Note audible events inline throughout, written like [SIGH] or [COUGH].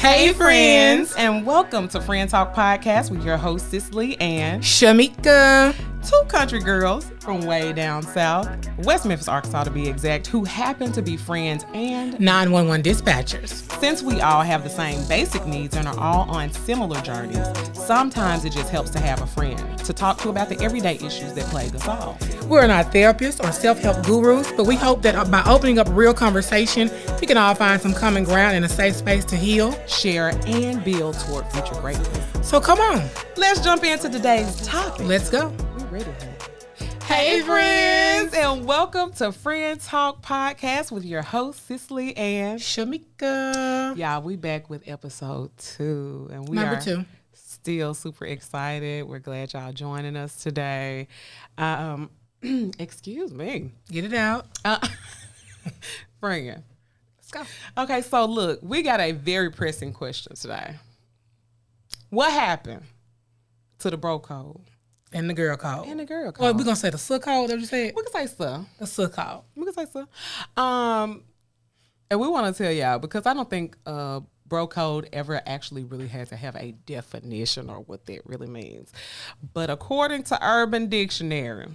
Hey, friends. and welcome to Friend Talk Podcast with your host, Cicely and Shamika. Two country girls from way down south, West Memphis, Arkansas to be exact, who happen to be friends. And 911 dispatchers. since we all have the same basic needs and are all on similar journeys, sometimes it just helps to have a friend to talk to about the everyday issues that plague us all. We're not therapists or self help gurus, but we hope that by opening up real conversation, we can all find some common ground and a safe space to heal. Share and build toward future greatness. So come on, Let's jump into today's topic. let's go. We ready, huh? Hey, friends, and welcome to Friend Talk Podcast with your host, Cicely and Shamika. y'all. We back with episode two, and we Number are two. still super excited. We're glad y'all joining us today. Um, [CLEARS THROAT] excuse me, Get it out. uh, [LAUGHS] friend. Let's go. Okay, so look, we got a very pressing question today. What happened to the bro code And the girl called. and the girl called. Well, we're going to say the soot code, that you said? we can say so. The soot code. We can say so. Um, and we want to tell y'all because I don't think uh bro code ever actually really had to have a definition or what that really means. But according to Urban Dictionary,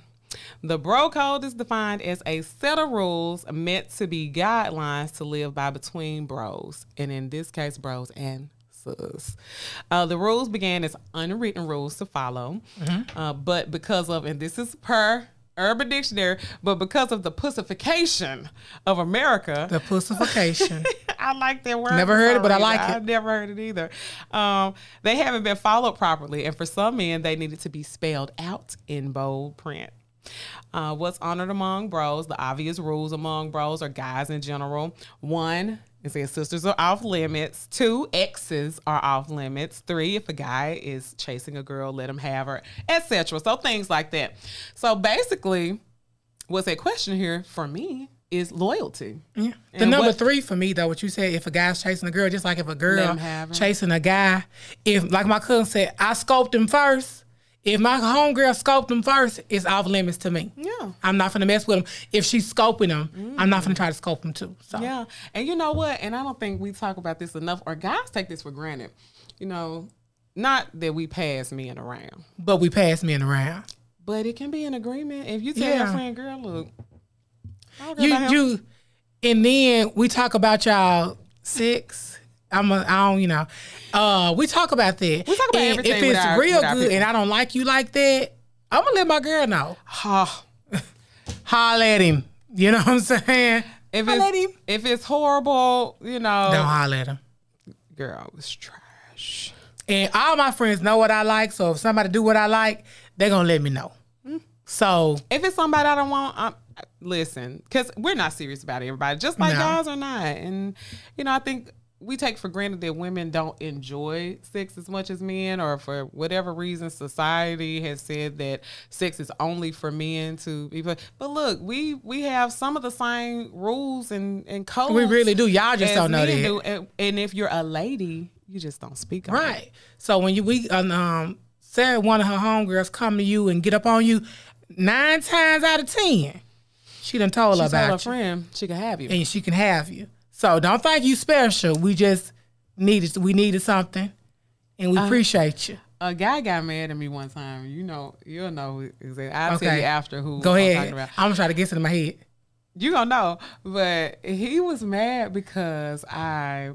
the bro code is defined as a set of rules meant to be guidelines to live by between bros, and in this case, bros and Uh, the rules began as unwritten rules to follow, uh, but because of, and this is per Urban Dictionary, but because of the pussification of America, The pussification. [LAUGHS] I like that word. Never heard it, but I like it. I've never heard it either. Um, they haven't been followed properly, and for some men, they needed to be spelled out in bold print. Uh, what's honored among bros? The obvious rules among bros or guys in general. One, it says sisters are off limits. Two, exes are off limits. Three, if a guy is chasing a girl, let him have her, etc. So things like that. So basically, what's at question here for me is loyalty. Yeah. The And number what- three for me though, what you said, if a guy's chasing a girl, just like if a girl him have her. chasing a guy, if like my cousin said, I scoped him first. If my homegirl scoped them first, it's off limits to me. Yeah. I'm not gonna mess with them. If she's scoping him, I'm not gonna try to scope them too. So Yeah. And you know what? And I don't think we talk about this enough, or guys take this for granted. You know, not that we pass men around, but we pass men around. but it can be an agreement. If you tell Yeah. your friend, girl, look, You you and then we talk about y'all sex. I'm a, I don't, you know. Uh, we talk about that. We talk about and everything If it's our- real good and I don't like you like that, I'm gonna let my girl know. Ha. [LAUGHS] holler at him. You know what I'm saying? if Holler at him. it's, if it's horrible, you know, Don't holler at him. girl, it was trash. And all my friends know what I like, so if somebody do what I like, they're gonna let me know. So If it's somebody I don't want, I'm, listen, because we're not serious about everybody, just like No. guys are not. And, you know, I think we take for granted that women don't enjoy sex as much as men, or for whatever reason, society has said that sex is only for men to be. But look, we we have some of the same rules and, and codes. we really do. Y'all just don't know that. do. And, and if you're a lady, you just don't speak on it. Right. So when you we um, um said one of her homegirls come to you and get up on you, nine times out of ten, she done told She her told her about you. friend she can have you. And she can have you. So don't think you special. We just needed we needed something and Uh, we appreciate you. A guy got mad at me one time. You know, you'll know. I'll tell Okay. you after who. Go I'm ahead. talking about. I'm gonna try to get it in my head. You gonna know, but he was mad because I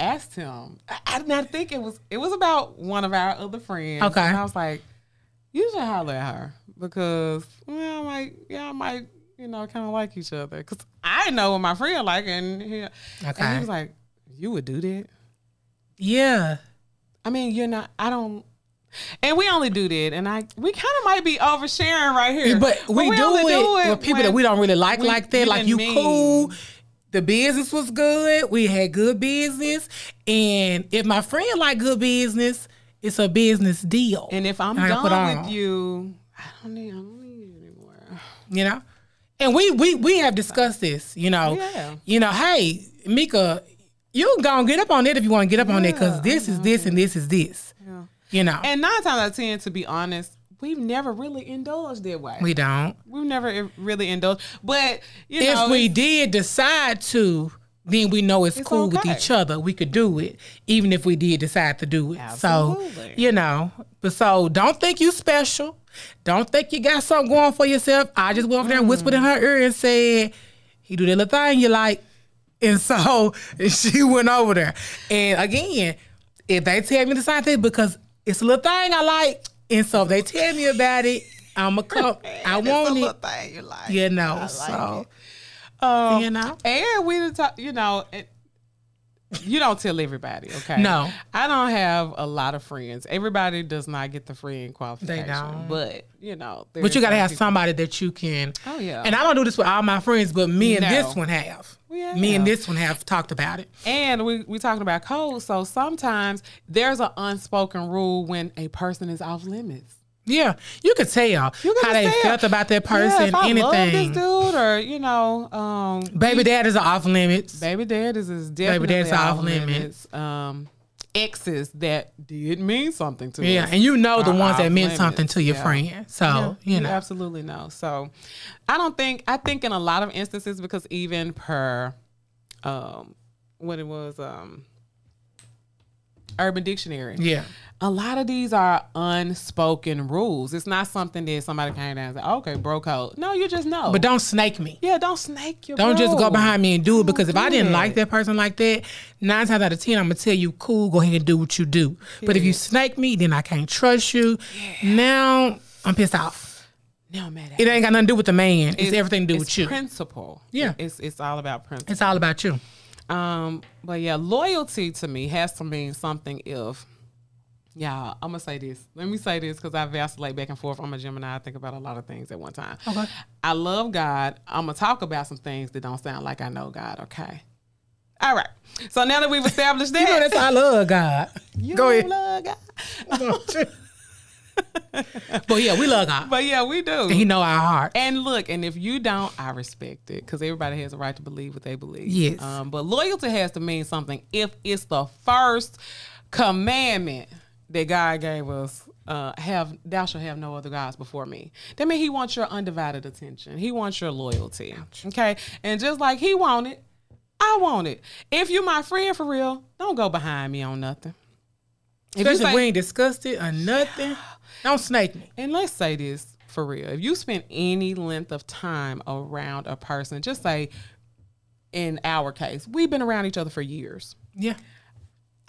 asked him. I, I did not think it was. It was about one of our other friends. Okay. and I was like, you should holler at her because well, I might, yeah, I might, you know, kind of like each other because I know what my friend like, and he, and he was like, you would do that. Yeah. I mean, you're not. I don't. And we only do that, and I we kind of might be oversharing right here. But we, do, only it with people that we don't really like we- like that. Like you mean- cool. The business was good. We had good business. And if my friend like good business, it's a business deal. And if I'm I done with you, I don't need. I don't need you anymore. you know and we we we have discussed this you know Yeah. you know hey mika you can go and get up on it if you want to get up on it because this is this and this is this Yeah. you know And nine times out of ten, to be honest, we've never really indulged that way. we don't We've never really indulged. But you if know, we did decide to then we know it's, It's cool with each other. We could do it, even if we did decide to do it. So, Absolutely. you know, but so don't think you special. Don't think you got something going for yourself. I just went over there and whispered in her ear and said, he do that little thing you like. And so [LAUGHS] she went over there. And again, if they tell me the same thing, because it's a little thing I like. And so if they tell me about it, I'ma come. [LAUGHS] I want it. thing you like. You know, so Um, you know. And we didn't talk, you know, it, you don't tell everybody, okay? No. I don't have a lot of friends. Everybody does not get the friend qualification. They don't. But, you know. But you gotta have some somebody that you can. Oh, yeah. And I don't do this with all my friends, but me and No. this one have. Have. Me and this one have talked about it. And we we talking about code. So sometimes there's an unspoken rule when a person is off limits. Yeah, you could tell You how they tell. felt about that Yeah, person, love anything. this dude, or you know, um, Baby dad is off limits. baby dad is, is definitely dad's off off limits. Um, exes that did mean something to me. Yeah, and you know the ones that meant limits. something to your Yeah. friend. So Yeah, you know, absolutely know. So I don't think I think in a lot of instances because even per um what it was um Urban Dictionary. yeah, A lot of these are unspoken rules. It's not something that somebody came down and said, oh, okay, bro code. No, you just know. but don't snake me. yeah, don't snake your Don't just go behind me and do it because if I didn't like that person like that, nine times out of ten, I'm gonna tell you, cool, go ahead and do what you do. But if you snake me, then I can't trust you. Yeah. Now I'm pissed off. No matter. It ain't got nothing to do with the man. It's, everything to do with you. Principle. Yeah. It's it's all about principle. It's all about you. Um, but yeah, loyalty to me has to mean something if y'all, I'm gonna say this. Let me say this because I vacillate back and forth. I'm a Gemini, I think about a lot of things at one time. Okay. I love God. I'm gonna talk about some things that don't sound like I know God, okay? All right. So now that we've established that, You know that's I love God. [LAUGHS] you Go ahead. love God. [LAUGHS] but yeah, we love God. But yeah, we do. And he know our heart. And look, and if you don't, I respect it because everybody has a right to believe what they believe. Yes. Um, but loyalty has to mean something if it's the first commandment that God gave us. Uh, have thou shalt have no other gods before me. That means He wants your undivided attention. He wants your loyalty. Okay, and just like He wanted, I want it. If you're my friend for real, don't go behind me on nothing. Especially if say- we ain't discussed it or nothing. [SIGHS] [SIGHS] [SIGHS] Don't snake me. and let's say this for real. If you spend any length of time around a person, just say in our case, we've been around each other for years. Yeah.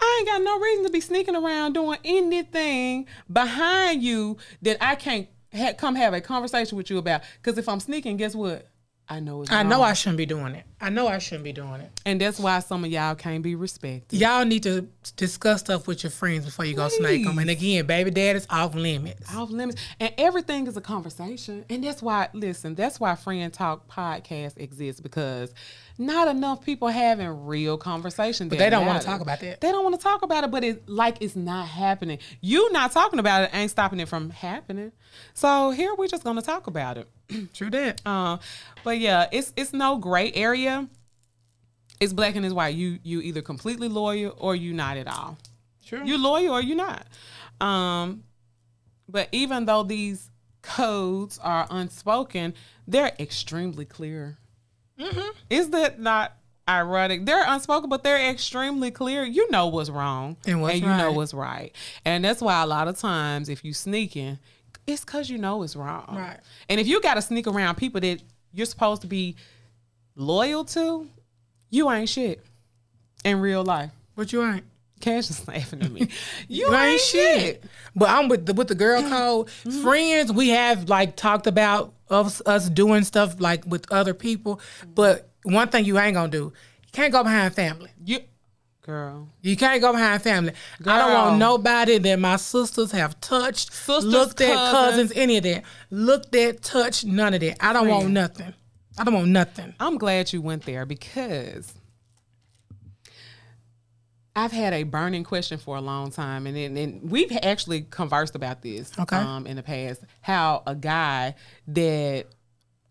I ain't got no reason to be sneaking around doing anything behind you that I can't ha- come have a conversation with you about. Because if I'm sneaking, guess what? I know it's I know. I shouldn't be doing it. I know I shouldn't be doing it. and that's why some of y'all can't be respected. Y'all need to discuss stuff with your friends before you go snake them. And again, baby dad is off limits. off limits and everything is a conversation and that's why listen that's why friend talk podcast exists because not enough people having real conversations But they don't want to talk about that. they don't want to talk about it but it's like it's not happening you not talking about it ain't stopping it from happening so here we're just gonna talk about it [CLEARS THROAT] True that. uh, but yeah it's it's no gray area it's black and it's white you you either completely loyal or you not at all True. you loyal or you not. Um, but even though these codes are unspoken, they're extremely clear. Mm-hmm. Is that not ironic? They're unspoken, but they're extremely clear. You know what's wrong, And what's you know what's right, and that's why a lot of times if you sneaking, it's because you know it's wrong. Right. And if you got to sneak around people that you're supposed to be loyal to, you ain't shit in real life. But you ain't. Cash is laughing at me. [LAUGHS] You, ain't, shit. shit. But I'm with the with the girl code. Friends, we have like talked about us us doing stuff like with other people. But one thing you ain't gonna do, you can't go behind family. You, girl. You can't go behind family. I don't want nobody that my sisters have touched, Sisters, looked at, cousins. cousins, any of that. Looked at, touched, none of that. I don't want nothing. I don't want nothing. I'm glad you went there because I've had a burning question for a long time, and and, and we've actually conversed about this Okay. um, in the past. How a guy that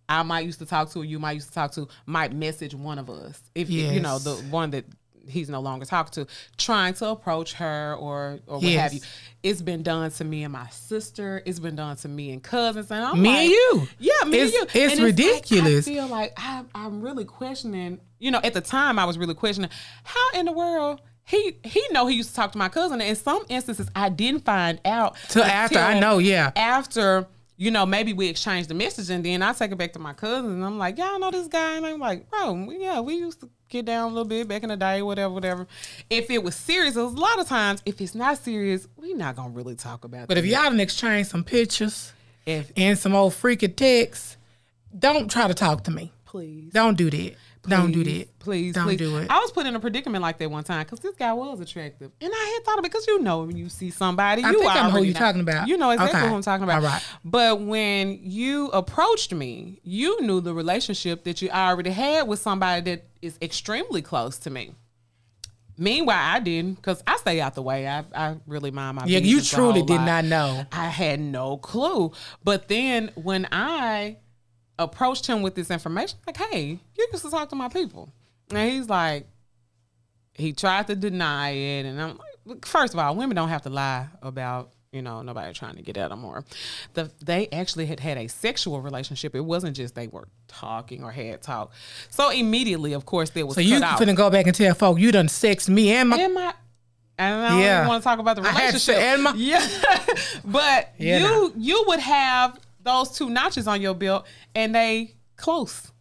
I might used to talk to, or you might used to talk to, might message one of us if you know the one that he's no longer talking to, trying to approach her or or what have you. It's been done to me and my sister. It's been done to me and cousins, and I'm Me like, and you. yeah, me It's- and you. it's And ridiculous. Like, I feel like I, I'm really questioning you know, at the time I was really questioning how in the world he he know he used to talk to my cousin. And in some instances, I didn't find out Till after, I know, yeah. After you know, maybe we exchanged the message, and then I take it back to my cousin, and I'm like, "Y'all know this guy?" And I'm like, "Bro, yeah, we used to get down a little bit back in the day, whatever, whatever." If it was serious, it was a lot of times. If it's not serious, we not gonna really talk about. But if that. y'all done exchange some pictures if and some old freaky texts, don't try to talk to me. Please, Don't do that. don't do that. Please, Don't please. do it. I was put in a predicament like that one time because this guy was attractive, and I had thought of it because you know when you see somebody, I you think I know who you're talking about. You know exactly Okay. who I'm talking about. All right. But when you approached me, you knew the relationship that you already had with somebody that is extremely close to me. Meanwhile, I didn't because I stay out the way. I, I really mind my business. Yeah, you truly did lot. not know. I had no clue. But then when I approached him with this information, like, hey, you used to talk to my people. And he's like, he tried to deny it. And I'm like, first of all, women don't have to lie about, you know, nobody trying to get at them or the they actually had had a sexual relationship. It wasn't just they were talking or had talk. So immediately, of course, there was So you finna go back and tell folk you done sex me and my And my and I don't Yeah. even want to talk about the I had to relationship. and my- [LAUGHS] yeah, [LAUGHS] but Yeah, you nah. you would have those two notches on your belt, and they close.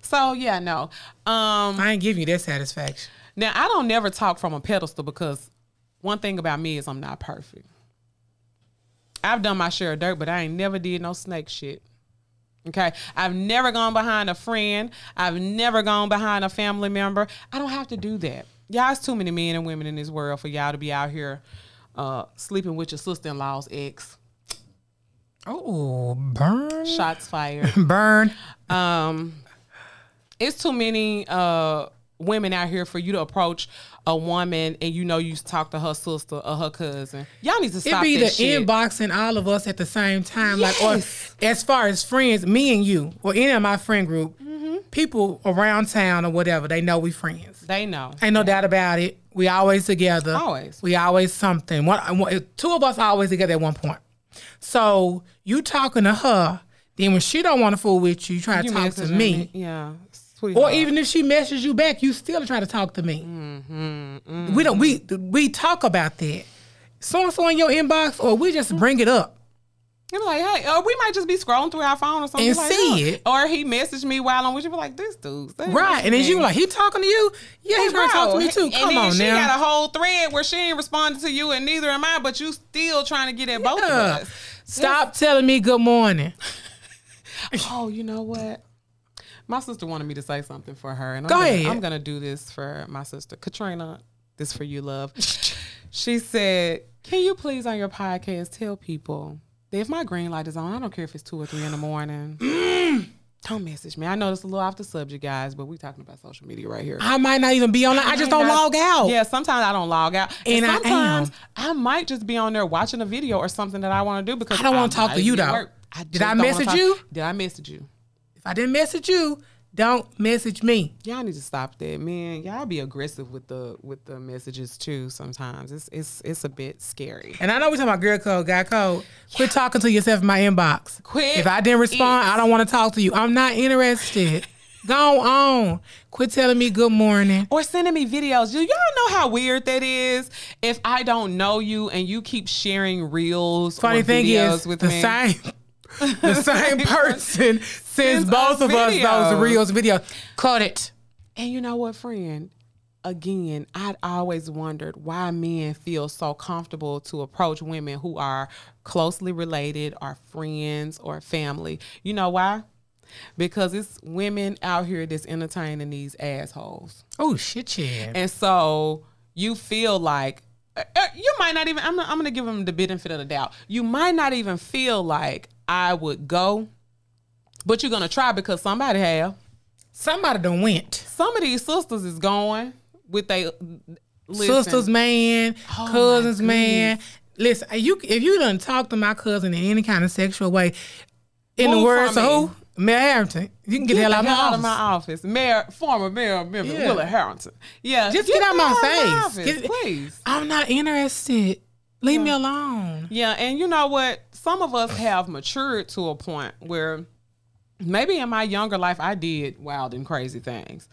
So yeah, no. Um, I ain't giving you that satisfaction. now I don't never talk from a pedestal because one thing about me is I'm not perfect. I've done my share of dirt, but I ain't never did no snake shit. Okay. I've never gone behind a friend. I've never gone behind a family member. I don't have to do that. Y'all, it's too many men and women in this world for y'all to be out here uh, sleeping with your sister in law's ex. Oh, burn, Shots fired. [LAUGHS] burn. um, it's too many uh, women out here for you to approach a woman and you know you talk to her sister or her cousin. Y'all need to stop. It be the shit. inboxing all of us at the same time, Yes. like or as far as friends, me and you, or any of my friend group, Mm-hmm. people around town or whatever, they know we friends. They know. Ain't no doubt about it. We always together. Always. We always something. One- two of us always together at one point. So you talking to her, then when she don't want to fool with you, you try to You talk to messaging me. Yeah. Sweetheart. Or even if she messages you back, you still try to talk to me. Mm-hmm, We don't. We we talk about that. So and so in your inbox, or we just bring it up. You're like, hey, or we might just be scrolling through our phone or something. And like, see "Look." it. Or he messaged me while I'm with you. Be like, this dude. Right. And then you dude." like, he talking to you? Yeah, he's trying to talk to me too. And Come then on she now. got a whole thread where she ain't responded to you, and neither am I. But you still trying to get at both of us. Stop telling me good morning. [LAUGHS] Oh, you know what? My sister wanted me to say something for her, and I'm Go gonna, ahead. I'm gonna do this for my sister, Katrina. This for you, love. she said, "Can you please on your podcast tell people that if my green light is on, I don't care if it's two or three in the morning." Mm. Don't message me. I know it's a little off the subject, guys, but we talking about social media right here. I might not even be on. I just don't not- log out. Yeah, sometimes I don't log out, and, And I sometimes am. I, might just be on there watching a video or something that I want to do because I don't wanna talk to you, though. I Did I message you? Did I message you? If I didn't message you, don't message me. Y'all need to stop that, man. Y'all be aggressive with the with the messages too. Sometimes it's it's it's a bit scary. And I know we talking about girl code, guy code. Quit talking to yourself in my inbox. Quit If I didn't respond, it. I don't want to talk to you. I'm not interested. Go on. Quit telling me good morning. Or sending me videos. Do y'all know how weird that is? If I don't know you and you keep sharing reels Funny thing videos is, with the me. same the same [LAUGHS] person sends both of us those reels videos. Cut it. And you know what, friend? Again, I'd always wondered why men feel so comfortable to approach women who are closely related, or friends, or family. You know why? Because it's women out here that's entertaining these assholes. Oh shit, yeah. And so you feel like uh, uh, you might not even. I'm, I'm going to give them the benefit of the doubt. You might not even feel like I would go, but you're gonna try because somebody have. Somebody done went. Some of these sisters is going with they Sisters, man, Oh, cousins, man. Listen, you if you done talk to my cousin in any kind of sexual way, in the words of who? Mayor Harrington. You can get, the hell out of my out office. of my office. Mayor, former mayor member Yeah. Willie Harrington. Yeah, Just get out my of face. office, Get- please. I'm not interested. Leave me alone. Yeah, and you know what? Some of us have matured to a point where maybe in my younger life I did wild and crazy things.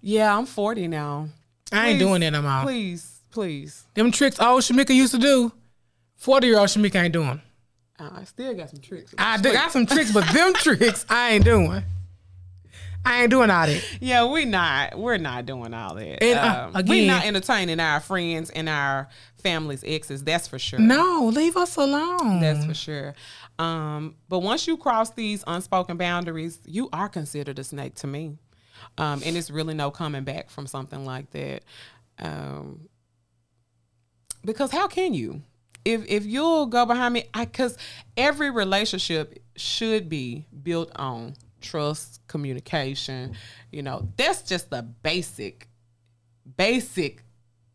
Yeah, I'm 40 now. I ain't Please, doing that no more. Please, please. Them tricks old Shamika used to do, 40 year old Shamika ain't doing. Uh, I still got some tricks. I do, got some tricks, but them [LAUGHS] tricks I ain't doing. I ain't doing all that. Yeah, we not. We're not doing all that. And, uh, Um, we again- not entertaining our friends and our family's exes. That's for sure. No, leave us alone. That's for sure. Um, but once you cross these unspoken boundaries, you are considered a snake to me. Um, and it's really no coming back from something like that. Um, because how can you? If if you'll go behind me, I because every relationship should be built on trust, communication. You know, that's just the basic, basic,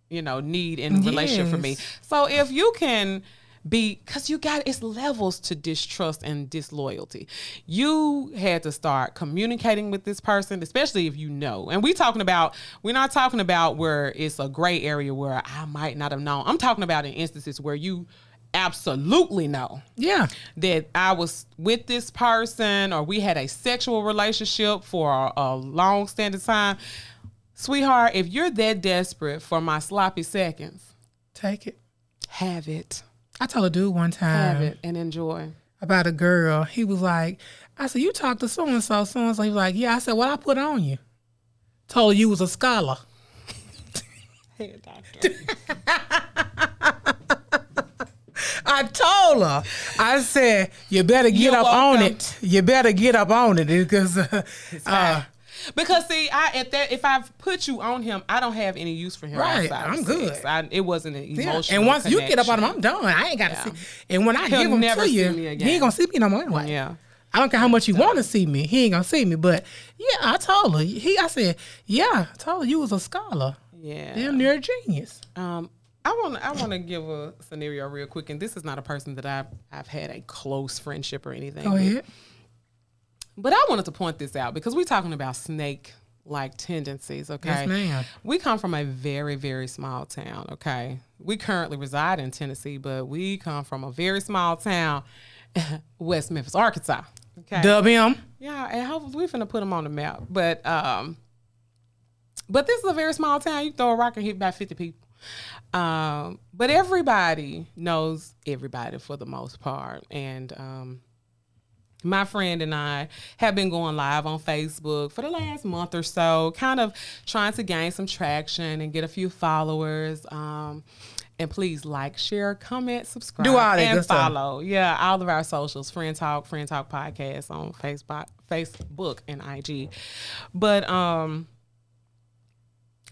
you know, need in a relationship for me. So if you can be because you got it's levels to distrust and disloyalty you had to start communicating with this person especially if you know and we're talking about we're not talking about where it's a gray area where i might not have known i'm talking about in instances where you absolutely know Yeah. that I was with this person or we had a sexual relationship for a, a long standing time. Sweetheart, if you're that desperate for my sloppy seconds, Take it. have it. I told a dude one time. Have it and enjoy. about a girl. He was like, I said, You talked to so and so, so and so. He was like, Yeah. I said, What I put on you? Told you was a scholar. [LAUGHS] Head doctor. [LAUGHS] I told her. I said, You better get You're up on it. You better get up on it because uh, uh, because see, I at that if I've put you on him, I don't have any use for him. Right, I'm good. I, it wasn't an yeah. emotional. And once you get up on him. I'm done. I ain't got to Yeah. see. And when I He'll give him never to you, he ain't gonna see me no more anyway. Yeah. I don't care how much you want to see me. He ain't gonna see me. But yeah, I told her. He, I said, yeah, I told her you was a scholar. Yeah. Damn near a genius. Um, I want I want to give a scenario real quick, and this is not a person that I've I've had a close friendship or anything. Go with. ahead. But I wanted to point this out because we're talking about snake like tendencies. Okay, Yes, ma'am. We come from a very very small town. Okay, we currently reside in Tennessee, but we come from a very small town, [LAUGHS] West Memphis, Arkansas. Okay, Dub him. yeah, and hopefully we finna put them on the map. But um, but this is a very small town. You throw a rock and hit about fifty people. Um, but everybody knows everybody for the most part, and um, my friend and I have been going live on Facebook for the last month or so, kind of trying to gain some traction and get a few followers. Um, and please like, share, comment, subscribe, Do all that and good stuff. follow. Yeah, all of our socials, Friend Talk, Friend Talk Podcast on Facebook, Facebook and IG. But um,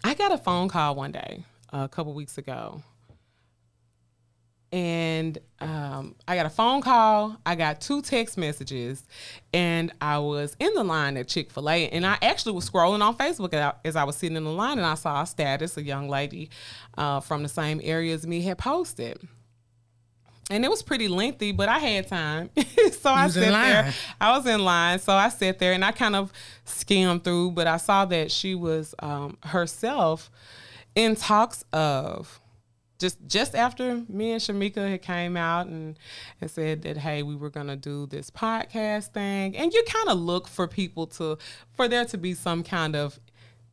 I got a phone call one day a couple weeks ago and um, I got a phone call. I got two text messages, and I was in the line at Chick Fil A, and I actually was scrolling on Facebook as I- was sitting in the line, and I saw a status a young lady uh, from the same area as me had posted. And it was pretty lengthy, but I had time. [LAUGHS] so I sat there. I was in line. So I sat there and I kind of skimmed through, but I saw that she was um, herself in talks of just just after me and Shamika had came out and, and said that hey we were gonna do this podcast thing and you kind of look for people to for there to be some kind of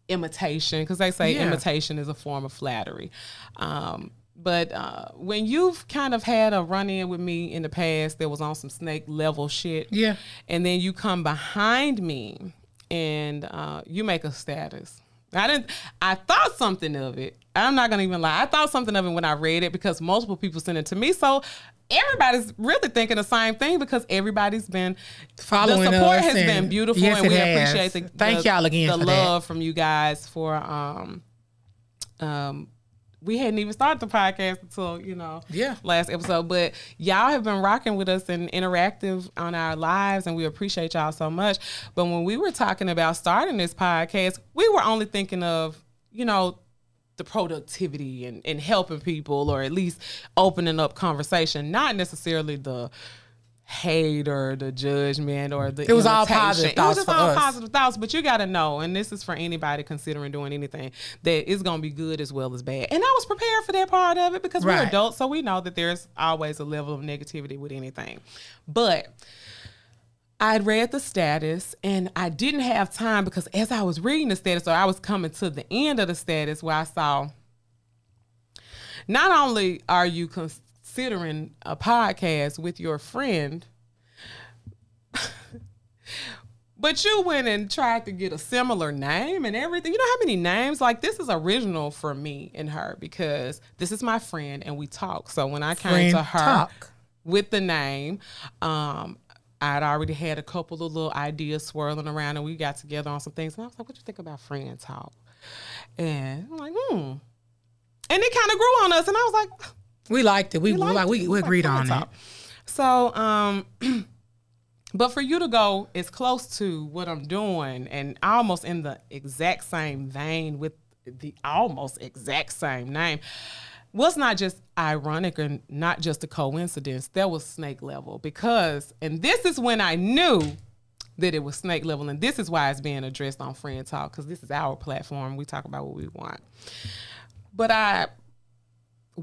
imitation because they say Yeah. imitation is a form of flattery um, but uh, when you've kind of had a run in with me in the past that was on some snake level shit Yeah. and then you come behind me and uh, you make a status. I didn't. I thought something of it. I'm not gonna even lie. I thought something of it when I read it because multiple people sent it to me. So everybody's really thinking the same thing because everybody's been Following The support has been beautiful, Yes, and we has. appreciate the Thank the- y'all again the for that. love from you guys for um um. We hadn't even started the podcast until you know Yeah. last episode. But y'all have been rocking with us and interactive on our lives, and we appreciate y'all so much. But when we were talking about starting this podcast, we were only thinking of, you know, the productivity and, and helping people or at least opening up conversation, not necessarily the hate or the judgment or the It was all positive It thoughts was just all us. positive thoughts, but you got to know, and this is for anybody considering doing anything, that it's going to be good as well as bad. And I was prepared for that part of it because we're adults, so we know that there's always a level of negativity with anything. But I'd read the status and I didn't have time because as I was reading the status, or I was coming to the end of the status where I saw not only are you considering a podcast with your friend, [LAUGHS] but you went and tried to get a similar name and everything. You know how many names? Like this is original for me and her because this is my friend and we talk. So when I came Friend to her talk. with the name, um, I'd already had a couple of little ideas swirling around and we got together on some things. And I was like, what do you think about friend talk? And I'm like, hmm. And it kind of grew on us. And I was like, We liked it. We we, like, we, we like agreed on it. So, um, [CLEARS THROAT] but for you to go as close to what I'm doing and almost in the exact same vein with the almost exact same name was not just ironic and not just a coincidence. That was snake level because, and this is when I knew that it was snake level, and this is why it's being addressed on Friend Talk because this is our platform. We talk about what we want. But I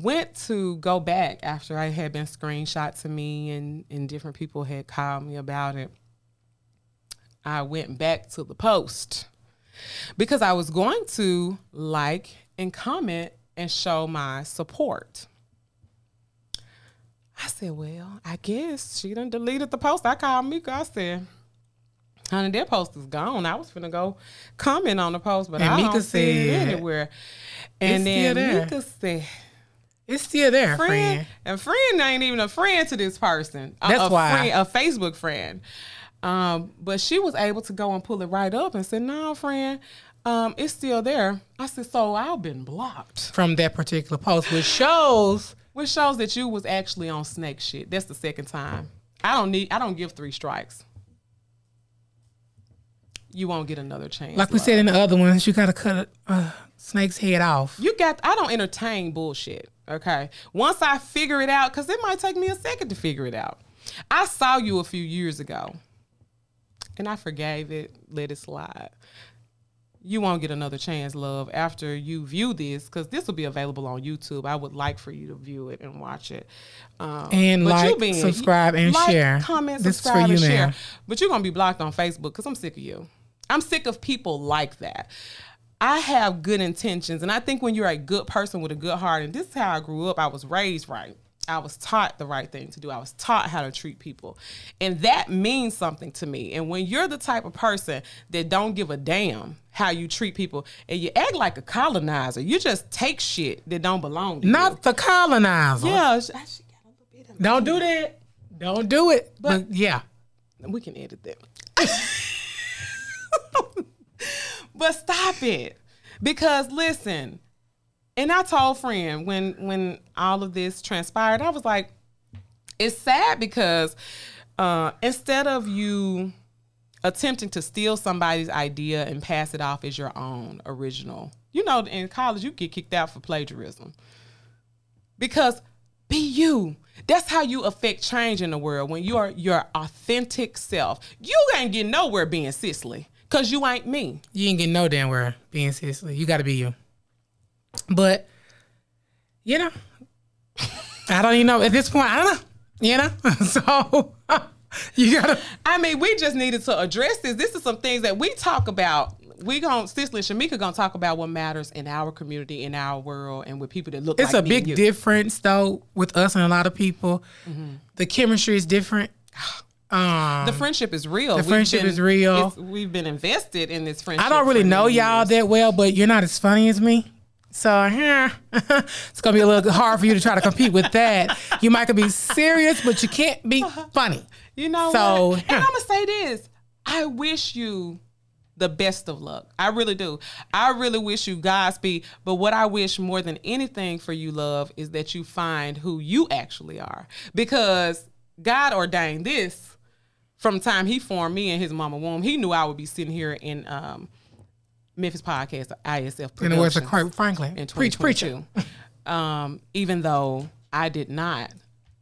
went to go back after I had been screenshot to me and, and different people had called me about it. I went back to the post because I was going to like and comment and show my support. I said, well, I guess she done deleted the post. I called Mika. I said, honey, that post is gone. I was finna go comment on the post, but And I Mika don't see it anywhere. And "It's then. Mika said, It's still there, friend, friend. and friend ain't even a friend to this person. A- That's a, why. friend, a Facebook friend. Um, but she was able to go and pull it right up and said, "No, friend, um, it's still there." I said, "So I've been blocked," From that particular post, which shows which shows that you was actually on snake shit. That's the second time. I don't need. I don't give three strikes. You won't get another chance. like we love. said in the other ones, you gotta cut a uh, snake's head off. You got. I don't entertain bullshit. Okay. Once I figure it out, because it might take me a second to figure it out. I saw you a few years ago, and I forgave it, let it slide. You won't get another chance, love, after you view this, because this will be available on YouTube. I would like for you to view it and watch it. Um, And like, subscribe, and like, share. Comment, This subscribe, and share. But you're gonna be blocked on Facebook because I'm sick of you. I'm sick of people like that. I have good intentions, and I think when you're a good person with a good heart, and this is how I grew up, I was raised right. I was taught the right thing to do. I was taught how to treat people. And that means something to me. And when you're the type of person that don't give a damn how you treat people and you act like a colonizer, you just take shit that don't belong to Not the colonizer. you. Yeah, she, she got a little bit of Don't do that. Don't do it. But, yeah. We can edit that. [LAUGHS] but stop it. Because listen, and I told friend when when all of this transpired, I was like, it's sad because uh, instead of you attempting to steal somebody's idea and pass it off as your own original, you know, in college you get kicked out for plagiarism because be you. That's how you affect change in the world when you are your authentic self. You ain't getting nowhere being Cicely because you ain't me. You ain't getting no damn where being Cicely. You gotta be you. But, you know, I don't even know. At this point, I don't know. You know? [LAUGHS] so, [LAUGHS] you gotta. I mean, we just needed to address this. This is some things that we talk about. We gon' Cicely and Shamika gonna talk about what matters in our community, in our world, and with people that look It's like a me big difference though with us and a lot of people. Mm-hmm. The chemistry is different. [SIGHS] [SIGHS] Um, The friendship is real. The friendship is real. We've been invested in this friendship. I don't really know y'all years. that well, but you're not as funny as me. So yeah, [LAUGHS] it's gonna be a little hard for you to try to compete with that. You might could be serious, but you can't be funny. You know So, what? And. I'm gonna say this. I wish you the best of luck. I really do. I really wish you Godspeed. But what I wish more than anything for you, love, is that you find who you actually are. Because God ordained this from the time He formed me in His mama womb. He knew I would be sitting here in um, Memphis podcast, ISF. In the words of Kirk Franklin, in preach, preacher. 2022. um, even though I did not.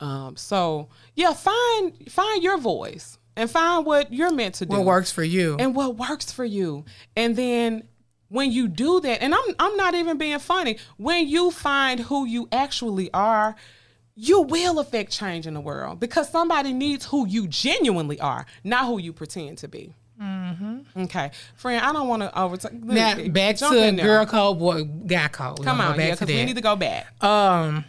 Um, so yeah, find find your voice and find what you're meant to do. What works for you? and what works for you. And then when you do that, and I'm I'm not even being funny, when you find who you actually are, you will affect change in the world because somebody needs who you genuinely are, not who you pretend to be. Mm-hmm. Okay, friend, I don't want to overtake. Now back to girl code, boy, guy code. Come on, back yeah, because we need to go back. Um,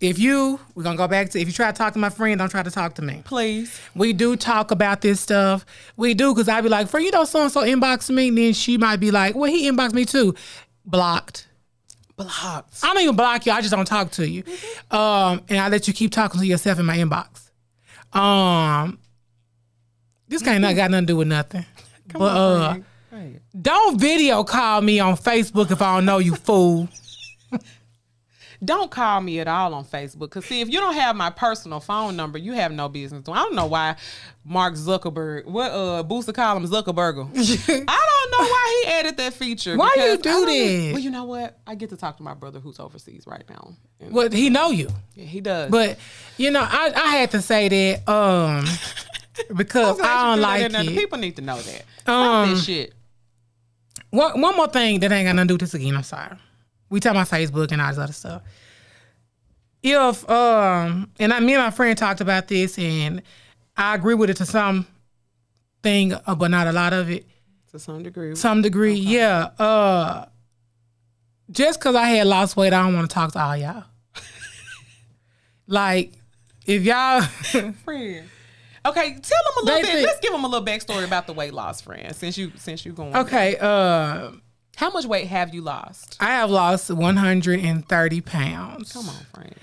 if you, we're gonna go back to if you try to talk to my friend, don't try to talk to me. Please. We do talk about this stuff. We do because I'd be like, friend, you know, so and so inbox me, and then she might be like, well, he inboxed me too. Blocked. Blocked. I don't even block you. I just don't talk to you. Mm-hmm. Um, and I let you keep talking to yourself in my inbox. Um, this kind of got nothing to do with nothing. [LAUGHS] Come but on, uh. Right. don't video call me on Facebook if I don't know you, fool. [LAUGHS] Don't call me at all on Facebook. Because, see, if you don't have my personal phone number, you have no business doing. I don't know why Mark Zuckerberg, what, uh, Booster call him Zuckerberg. [LAUGHS] I don't know why he added that feature. Why you do I that? Well, you know what? I get to talk to my brother who's overseas right now. And Well, he know you, yeah, he does. but you know, I, I had to say that um [LAUGHS] because you I don't like in there. The it. people need to know that. Um, this shit. One, one more thing that ain't got nothing to do with this again. I'm sorry. We talk about Facebook and all this other stuff. If um, and I, me and my friend talked about this, and I agree with it to some thing, uh, but not a lot of it. To some degree. Some degree, yeah. Uh, just because I had lost weight, I don't want to talk to all y'all. [LAUGHS] like, if y'all, [LAUGHS] friend. Okay, tell them a little bit. Let's give them a little backstory about the weight loss, friend. Since you since you going. okay, uh, How much weight have you lost? I have lost 130 pounds. Come on, friend.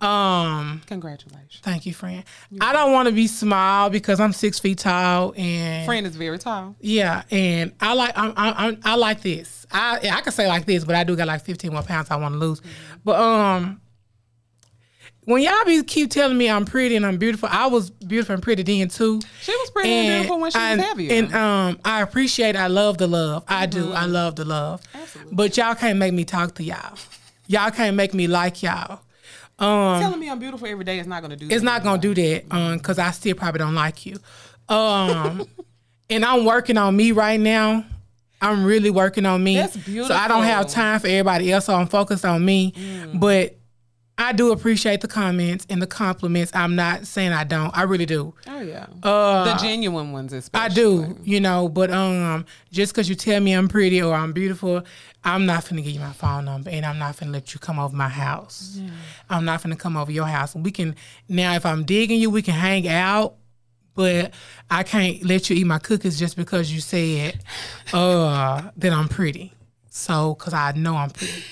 Um, Congratulations. Thank you, friend. I don't want to be small because I'm six feet tall, and Friend is very tall. yeah, and I like I'm, I'm, I like this. I I can say like this, but I do got like 15 more pounds I want to lose. But um, when y'all be keep telling me I'm pretty and I'm beautiful, I was beautiful and pretty then too. She was pretty and beautiful when she I, was heavier. And um, I appreciate. I love the love. I do. I love the love. Absolutely. But y'all can't make me talk to y'all. Y'all can't make me like y'all. Um, Telling me I'm beautiful every day is not going to do. it's that. not gonna do that um because i still probably don't like you um [LAUGHS] and i'm working on me right now i'm really working on me That's beautiful. so i don't have time for everybody else so i'm focused on me Mm. but i do appreciate the comments and the compliments i'm not saying i don't i really do Oh yeah. uh the genuine ones, especially. I do, you know, but um, just because you tell me I'm pretty or I'm beautiful, I'm not going to give you my phone number, and I'm not going to let you come over my house. I'm not going to come over your house. We can now, if I'm digging you, we can hang out, but I can't let you eat my cookies just because you said uh that I'm pretty. So, cause I know I'm pretty.